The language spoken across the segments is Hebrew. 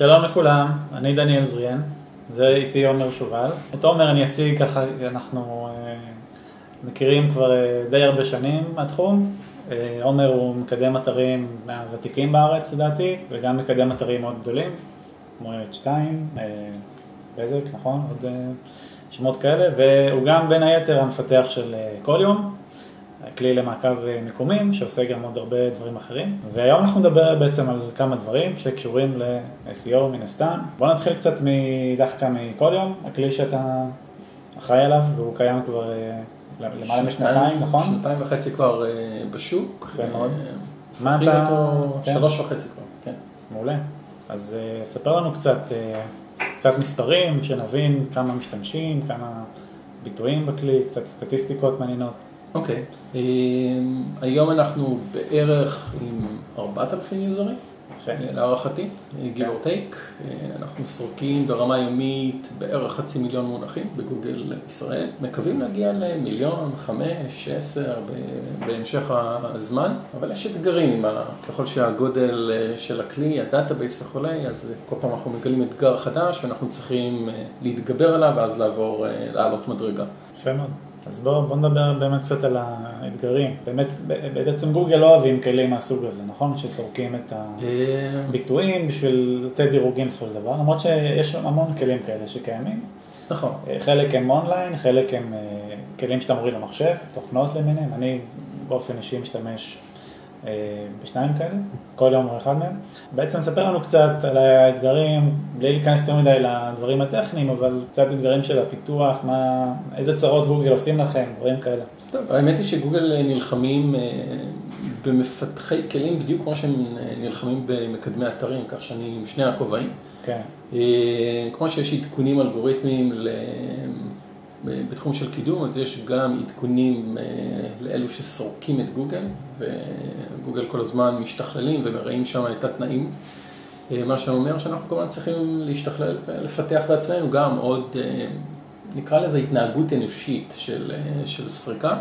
שלום לכולם, אני דניאל זריאן, זה איתי עומר שובל. את עומר אני אציג ככה, אנחנו אה, מכירים כבר אה, די הרבה שנים מהתחום. אה, עומר הוא מקדם אתרים מהוותיקים בארץ לדעתי, וגם מקדם אתרים מאוד גדולים, כמו את 2, בזק, נכון? עוד שמות כאלה, והוא גם בין היתר המפתח של כל יום. כלי למעקב מיקומים, שעושה גם עוד הרבה דברים אחרים. והיום אנחנו נדבר בעצם על כמה דברים שקשורים ל-SEO מן הסתם. בואו נתחיל קצת דווקא מכל יום, הכלי שאתה אחראי עליו, והוא קיים כבר אה, למעלה משנתיים, נכון? שנתיים וחצי כבר אה, בשוק. יפה מאוד. מה אתה... אותו כן. שלוש וחצי כבר, כן. מעולה. אז אה, ספר לנו קצת, קצת מספרים, שנבין כמה משתמשים, כמה ביטויים בכלי, קצת סטטיסטיקות מעניינות. אוקיי, okay. אמ, היום אנחנו בערך עם 4,000 יוזרים, אה, להערכתי, okay. give or כן. take. אה, אנחנו סורקים ברמה יומית בערך חצי מיליון מונחים בגוגל ישראל. מקווים להגיע למיליון, חמש, עשר בהמשך הזמן, אבל יש אתגרים, ככל שהגודל אה, של הכלי, ה-database וכולי, אז כל פעם אנחנו מגלים אתגר חדש ואנחנו צריכים להתגבר עליו ואז לעבור, לעלות מדרגה. יפה מאוד. אז בואו בוא נדבר באמת קצת על האתגרים. באמת, בעצם גוגל לא אוהבים כלים מהסוג הזה, נכון? שסורקים את הביטויים בשביל לתת דירוגים בסופו של דבר, למרות שיש המון כלים כאלה שקיימים. נכון. חלק הם אונליין, חלק הם אה, כלים שאתה מוריד למחשב, תוכנות למיניהם. אני באופן אישי משתמש אה, בשניים כאלה, כל יום אחד מהם. בעצם ספר לנו קצת על האתגרים, בלי להיכנס יותר מדי לדברים הטכניים, אבל קצת אתגרים של הפיתוח, מה, איזה צרות גוגל עושים לכם, דברים כאלה. טוב, האמת היא שגוגל נלחמים אה, במפתחי כלים בדיוק כמו שהם אה, נלחמים במקדמי אתרים, כך שאני עם שני הכובעים. כן. כמו שיש עדכונים אלגוריתמיים בתחום של קידום, אז יש גם עדכונים אה, לאלו שסורקים את גוגל, וגוגל כל הזמן משתכללים ומראים שם את התנאים. אה, מה שאומר שאנחנו כמובן צריכים להשתכלל ולפתח בעצמנו גם עוד, אה, נקרא לזה התנהגות אנושית של, של סריקה.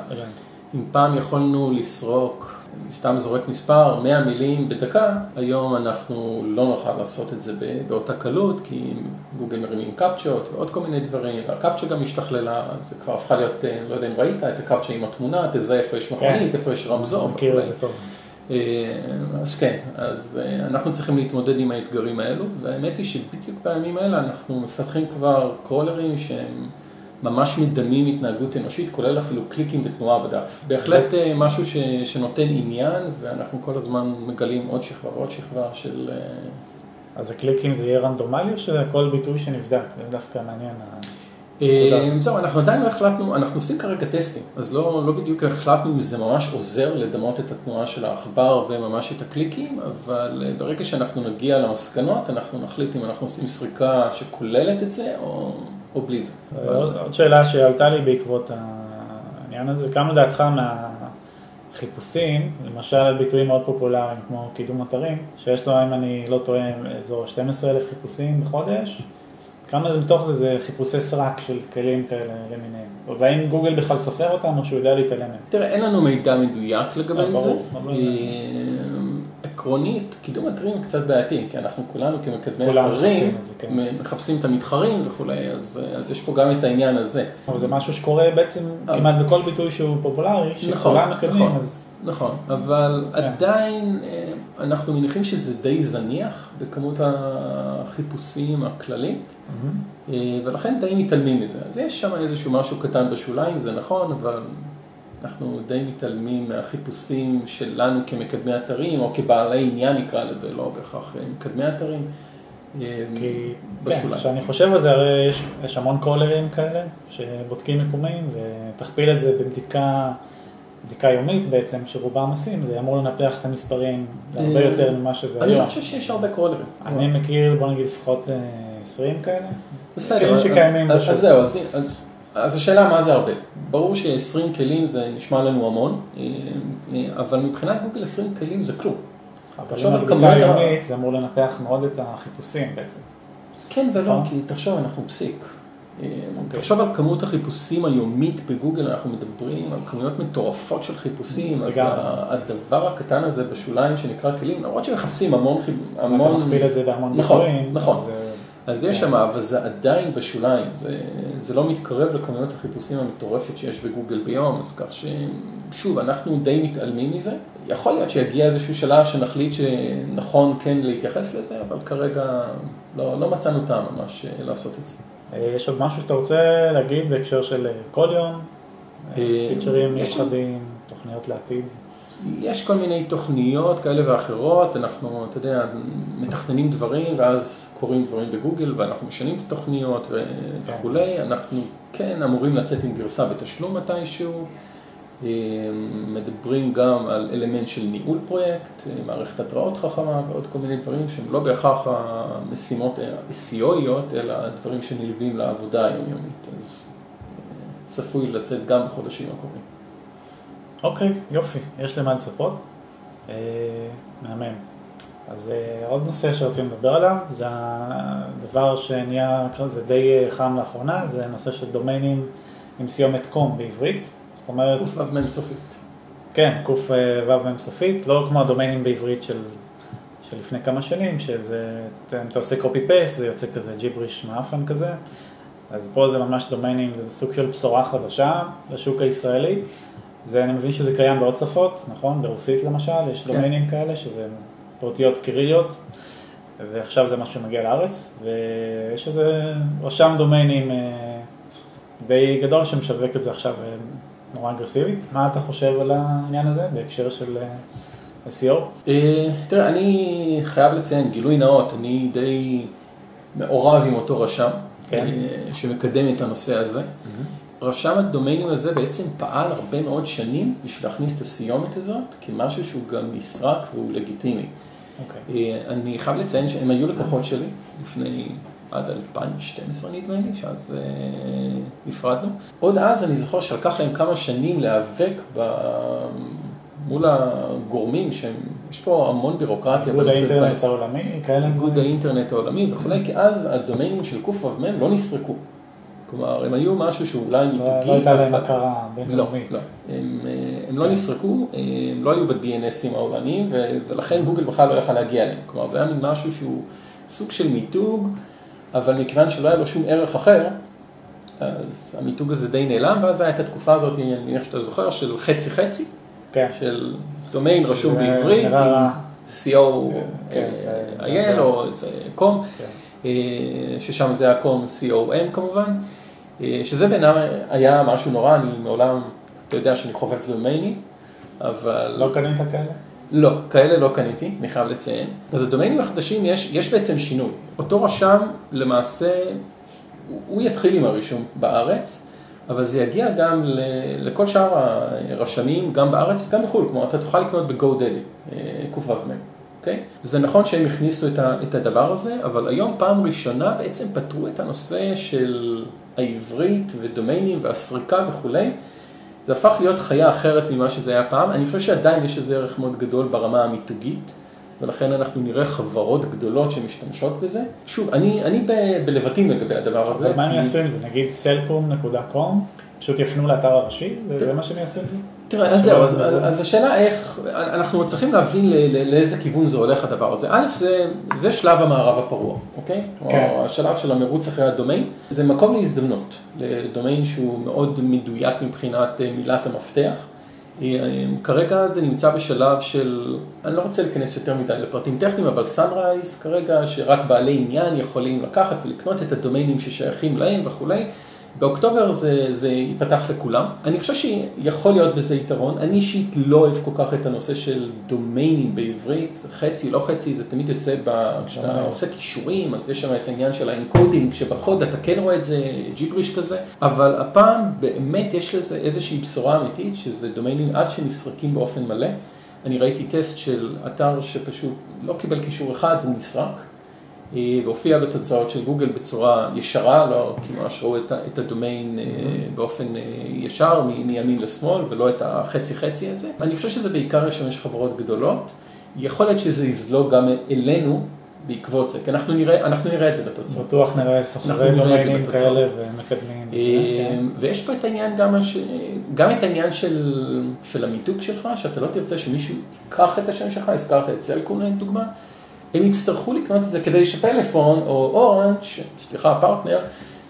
אם פעם יכולנו לסרוק סתם זורק מספר, 100 מילים בדקה, היום אנחנו לא נוכל לעשות את זה באותה קלות, כי גוגל מרימים קפצ'ות ועוד כל מיני דברים, והקפצ'ה גם השתכללה, זה כבר הפכה להיות, אה, לא יודע אם ראית, את הקפצ'ה עם התמונה, תזהה איפה יש מכונית, כן. איפה יש רמזור. מכיר את זה טוב. אה, אז כן, אז אה, אנחנו צריכים להתמודד עם האתגרים האלו, והאמת היא שבדיוק בימים האלה אנחנו מפתחים כבר קרולרים שהם... ממש מדמים התנהגות אנושית, כולל אפילו קליקים ותנועה בדף. בהחלט זה משהו ש, שנותן עניין, ואנחנו כל הזמן מגלים עוד שכבה ועוד שכבה של... אה, אז הקליקים זה יהיה רנדומלי או שזה כל ביטוי שנבדק? זה דווקא מעניין. אה, זהו, אנחנו עדיין לא החלטנו, אנחנו עושים כרגע טסטים, אז לא, לא בדיוק החלטנו אם זה ממש עוזר לדמות את התנועה של העכבר וממש את הקליקים, אבל אה, ברגע שאנחנו נגיע למסקנות, אנחנו נחליט אם אנחנו עושים סריקה שכוללת את זה, או או בלי זה. עוד שאלה שעלתה לי בעקבות העניין הזה, כמה לדעתך מהחיפושים, למשל ביטויים מאוד פופולריים כמו קידום אתרים, שיש לו, אם אני לא טועה, אזור 12,000 חיפושים בחודש, כמה זה מתוך זה זה חיפושי סרק של כלים כאלה למיניהם? והאם גוגל בכלל סופר אותם או שהוא יודע להתעלם מהם? תראה, אין לנו מידע מדויק לגבי אה, זה. עקרונית, קידום אתרים קצת בעייתי, כי אנחנו כולנו כמקדמי אתרים, כן. מחפשים את המתחרים וכולי, אז, אז יש פה גם את העניין הזה. אבל זה משהו שקורה בעצם כמעט בכל ביטוי שהוא פופולרי, נכון, שכולם מקדמים, נכון, אז... נכון, אבל כן. עדיין אה, אנחנו מניחים שזה די זניח בכמות החיפושים הכללית, mm-hmm. ולכן די מתעלמים מזה. אז יש שם איזשהו משהו קטן בשוליים, זה נכון, אבל אנחנו די מתעלמים מהחיפושים שלנו כמקדמי אתרים, או כבעלי עניין נקרא לזה, לא בהכרח מקדמי אתרים. כי, כן, כשאני חושב על זה, הרי יש, יש המון קולרים כאלה שבודקים מיקומים, ותכפיל את זה בבדיקה, בדיקה יומית בעצם, שרובם עושים, זה אמור לנפח את המספרים להרבה יותר ממה שזה היום. אני לא חושב שיש הרבה קולרים. אני מכיר, בוא נגיד, לפחות 20 אה, כאלה. בסדר, אז, אז זהו, אז, אז השאלה מה זה הרבה. ברור ש-20 כלים זה נשמע לנו המון, אה, אה, אבל מבחינת גוגל 20 כלים זה כלום. אבל אם הבדיקה היומית זה אמור לנפח מאוד את החיפושים בעצם. כן ולא, נכון. כי תחשוב, אנחנו פסיק. אוקיי. תחשוב על כמות החיפושים היומית בגוגל, אנחנו מדברים על כמויות מטורפות של חיפושים, אז הדבר הקטן הזה בשוליים שנקרא כלים, למרות שמחפשים המון, המון... אתה מכפיל את זה בהמון נכון, נכון. אז יש. שם, אבל זה עדיין בשוליים, זה, זה לא מתקרב לכמויות החיפושים המטורפת שיש בגוגל ביום, אז כך ששוב, אנחנו די מתעלמים מזה. יכול להיות שיגיע איזשהו שלב שנחליט שנכון כן להתייחס לזה, אבל כרגע לא, לא מצאנו טעם ממש אה, לעשות את זה. אה, יש עוד משהו שאתה רוצה להגיד בהקשר של אה, כל יום? פיצ'רים מיוחדים, תוכניות לעתיד? יש כל מיני תוכניות כאלה ואחרות, אנחנו, אתה יודע, מתכננים דברים ואז קורים דברים בגוגל ואנחנו משנים את התוכניות כן. וכולי, אנחנו כן אמורים לצאת עם גרסה בתשלום מתישהו, אה, מדברים גם על אלמנט של ניהול פרויקט, אה, מערכת התראות חכמה ועוד כל מיני דברים שהם לא בהכרח המשימות SEOיות, אלא דברים שנלווים לעבודה היומיומית, אז אה, צפוי לצאת גם בחודשים הקרובים. אוקיי, יופי, יש למה לצפות. אה, מהמם. אז אה, עוד נושא שרצינו לדבר עליו, זה הדבר שנהיה, זה די אה, חם לאחרונה, זה נושא של דומיינים עם סיומת קום בעברית. זאת אומרת... קו"ם סופית. כן, קו"ם סופית, לא כמו הדומיינים בעברית של, של לפני כמה שנים, שזה, אם אתה עושה קופי פייסט, זה יוצא כזה ג'יבריש מאפן כזה. אז פה זה ממש דומיינים, זה סוג של בשורה חדשה לשוק הישראלי. זה, אני מבין שזה קיים בעוד שפות, נכון? ברוסית למשל, יש כן. דומיינים כאלה, שזה באותיות קיריליות, ועכשיו זה משהו שמגיע לארץ, ויש איזה רשם דומיינים אה, די גדול שמשווק את זה עכשיו אה, נורא אגרסיבית. מה אתה חושב על העניין הזה בהקשר של אה, SEO? תראה, אני חייב לציין, גילוי נאות, אני די מעורב עם אותו רשם, כן. שמקדם את הנושא הזה. רשם הדומיינים הזה בעצם פעל הרבה מאוד שנים בשביל להכניס את הסיומת הזאת כמשהו שהוא גם נסרק והוא לגיטימי. Okay. אוקיי. אה, אני חייב לציין שהם היו לקוחות שלי לפני עד 2012 נדמה לי, שאז אה, נפרדנו. עוד אז אני זוכר שלקח להם כמה שנים להיאבק ב... מול הגורמים שהם, יש פה המון בירוקרטיה. איגוד האינטרנט העולמי, כאלה. איגוד האינטרנט העולמי וכולי, כי אז הדומיינים של קו"ם לא נסרקו. כלומר, הם היו משהו שאולי מיתוגי. לא, לא הייתה להם הכרה בינלאומית. לא, לא. הם, אה, הם לא כן. נסרקו, הם לא היו ב-DNSים העולמיים, ולכן גוגל בכלל לא יכל להגיע אליהם. כלומר, זה היה מין משהו שהוא סוג של מיתוג, אבל מכיוון שלא היה לו שום ערך אחר, אז המיתוג הזה די נעלם, ואז הייתה התקופה הזאת, אני מניח שאתה זוכר, של חצי חצי, כן. של דומיין רשום בעברית, עם CO, כן, IL או קום, אה, ששם זה היה קום COM כמובן. אה, שזה בעיניי היה משהו נורא, אני מעולם, אתה יודע שאני חובב דומיינים, אבל... לא קנית כאלה? לא, כאלה לא קניתי, אני חייב לציין. אז הדומיינים החדשים, יש, יש בעצם שינוי. אותו רשם, למעשה, הוא יתחיל עם הרישום בארץ, אבל זה יגיע גם לכל שאר הרשמים, גם בארץ וגם בחו"ל. כלומר, אתה תוכל לקנות ב-GoDaddy, אה, קו"ם. אוקיי? זה נכון שהם הכניסו את הדבר הזה, אבל היום פעם ראשונה בעצם פתרו את הנושא של העברית ודומיינים והסריקה וכולי. זה הפך להיות חיה אחרת ממה שזה היה פעם. אני חושב שעדיין יש איזה ערך מאוד גדול ברמה המיתוגית, ולכן אנחנו נראה חברות גדולות שמשתמשות בזה. שוב, אני, אני ב- בלבטים לגבי הדבר הזה. אבל מה הם יעשו עם זה? נגיד סלקום.קום? פשוט יפנו לאתר הראשי? זה מה שהם יעשו עם זה? תראה, אז זהו, אז, השאלה איך, אנחנו צריכים להבין לאיזה כיוון זה הולך הדבר הזה. א', זה, זה שלב המערב הפרוע, אוקיי? כן. או השלב של המרוץ אחרי הדומיין. זה מקום להזדמנות, לדומיין שהוא מאוד מדויק מבחינת אה, מילת המפתח. אה, כרגע זה נמצא בשלב של, אני לא רוצה להיכנס יותר מדי לפרטים טכניים, אבל sunrise כרגע, שרק בעלי עניין יכולים לקחת ולקנות את הדומיינים ששייכים להם וכולי. באוקטובר זה, זה ייפתח לכולם. אני חושב שיכול להיות בזה יתרון. אני אישית לא אוהב כל כך את הנושא של דומיינים בעברית, חצי, לא חצי, זה תמיד יוצא, ב... כשאתה עושה קישורים, אז יש שם את העניין של ה encoding, שבקוד אתה כן רואה את זה ג'יבריש כזה, אבל הפעם באמת יש לזה איזושהי בשורה אמיתית, שזה דומיינים האלה נסרקים באופן מלא. אני ראיתי טסט של אתר שפשוט לא קיבל קישור אחד והוא נסרק. והופיע בתוצאות של גוגל בצורה ישרה, לא ממש ראו את, את הדומיין mm-hmm. באופן אה, ישר מימין לשמאל ולא את החצי חצי הזה. אני חושב שזה בעיקר ישמש חברות גדולות. יכול להיות שזה יזלוג גם אלינו בעקבות זה, כי אנחנו נראה, אנחנו נראה את זה בתוצאות. בטוח נראה סוחרי דומיינים כאלה ומקדמים. כן. ויש פה את העניין גם, גם את העניין של, של המיתוג שלך, שאתה לא תרצה שמישהו ייקח את השם שלך, הזכרת את סלקום לדוגמה, הם יצטרכו לקנות את זה כדי שפלאפון או אורנג', סליחה, פרטנר,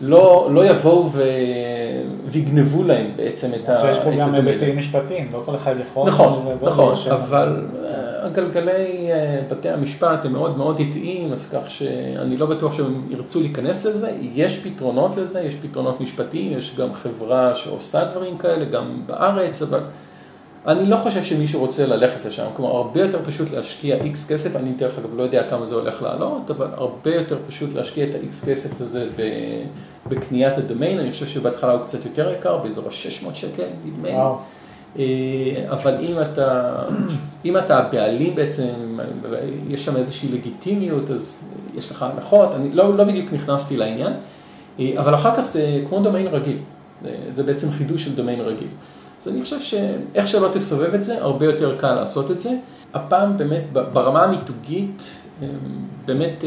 לא, לא יבואו ו... ויגנבו להם בעצם את הדומיין. שיש פה גם היבטים משפטיים, לא כל אחד יכול. נכון, נכון, אבל הגלגלי בתי המשפט הם מאוד מאוד איטיים, אז כך שאני לא בטוח שהם ירצו להיכנס לזה, יש פתרונות לזה, יש פתרונות משפטיים, יש גם חברה שעושה דברים כאלה, גם בארץ, אבל אני לא חושב שמישהו רוצה ללכת לשם, כלומר הרבה יותר פשוט להשקיע איקס כסף, אני דרך אגב לא יודע כמה זה הולך לעלות, אבל הרבה יותר פשוט להשקיע את האיקס כסף הזה בקניית הדומיין, אני חושב שבהתחלה הוא קצת יותר יקר, באזור ה-600 שקל, נדמה לי. אבל אם אתה, אם אתה הבעלים בעצם, יש שם איזושהי לגיטימיות, אז יש לך הנחות, אני לא, לא בדיוק נכנסתי לעניין, אבל אחר כך זה כמו דומיין רגיל, זה בעצם חידוש של דומיין רגיל. אז אני חושב שאיך שלא תסובב את זה, הרבה יותר קל לעשות את זה. הפעם באמת, ברמה המיתוגית, באמת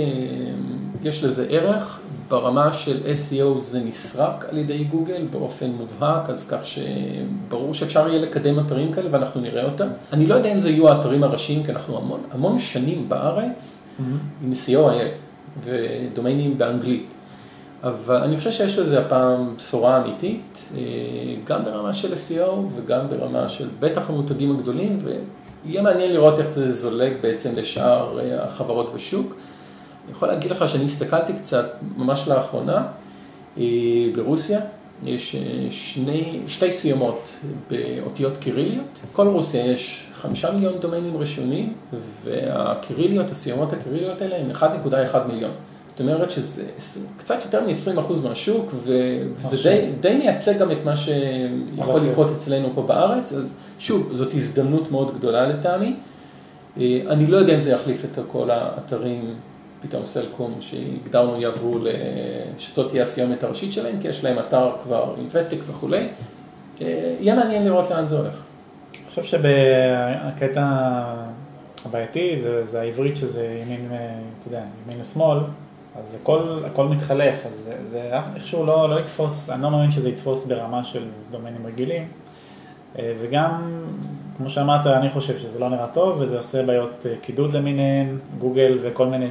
יש לזה ערך. ברמה של SEO זה נסרק על ידי גוגל באופן מובהק, אז כך שברור שאפשר יהיה לקדם אתרים כאלה ואנחנו נראה אותם. אני לא יודע אם זה יהיו האתרים הראשיים, כי אנחנו המון, המון שנים בארץ mm-hmm. עם SEO ודומיינים באנגלית. אבל אני חושב שיש לזה הפעם בשורה אמיתית, גם ברמה של SEO וגם ברמה של בטח המותגים הגדולים, ויהיה מעניין לראות איך זה זולג בעצם לשאר החברות בשוק. אני יכול להגיד לך שאני הסתכלתי קצת ממש לאחרונה, ברוסיה יש שני, שתי סיומות באותיות קיריליות, כל רוסיה יש חמישה מיליון דומיינים ראשונים, והקיריליות, הסיומות הקיריליות האלה הם 1.1 מיליון. זאת אומרת שזה קצת יותר מ-20% מהשוק, וזה די, די מייצג גם את מה שיכול לקרות אצלנו פה בארץ, אז שוב, זאת הזדמנות מאוד גדולה לטעמי. אני לא יודע אם זה יחליף את כל האתרים, פתאום סלקום, שהגדרנו יעברו, שזאת תהיה הסיומת הראשית שלהם, כי יש להם אתר כבר עם ותק וכולי. יהיה מעניין לראות לאן זה הולך. אני חושב שבקטע הבעייתי זה, זה העברית שזה ימין, אתה יודע, ימין לשמאל. אז הכל, הכל מתחלף, אז זה, זה איכשהו לא, לא יתפוס, אני לא מאמין שזה יתפוס ברמה של דומיינים רגילים. וגם, כמו שאמרת, אני חושב שזה לא נראה טוב, וזה עושה בעיות קידוד למיניהם, גוגל וכל מיני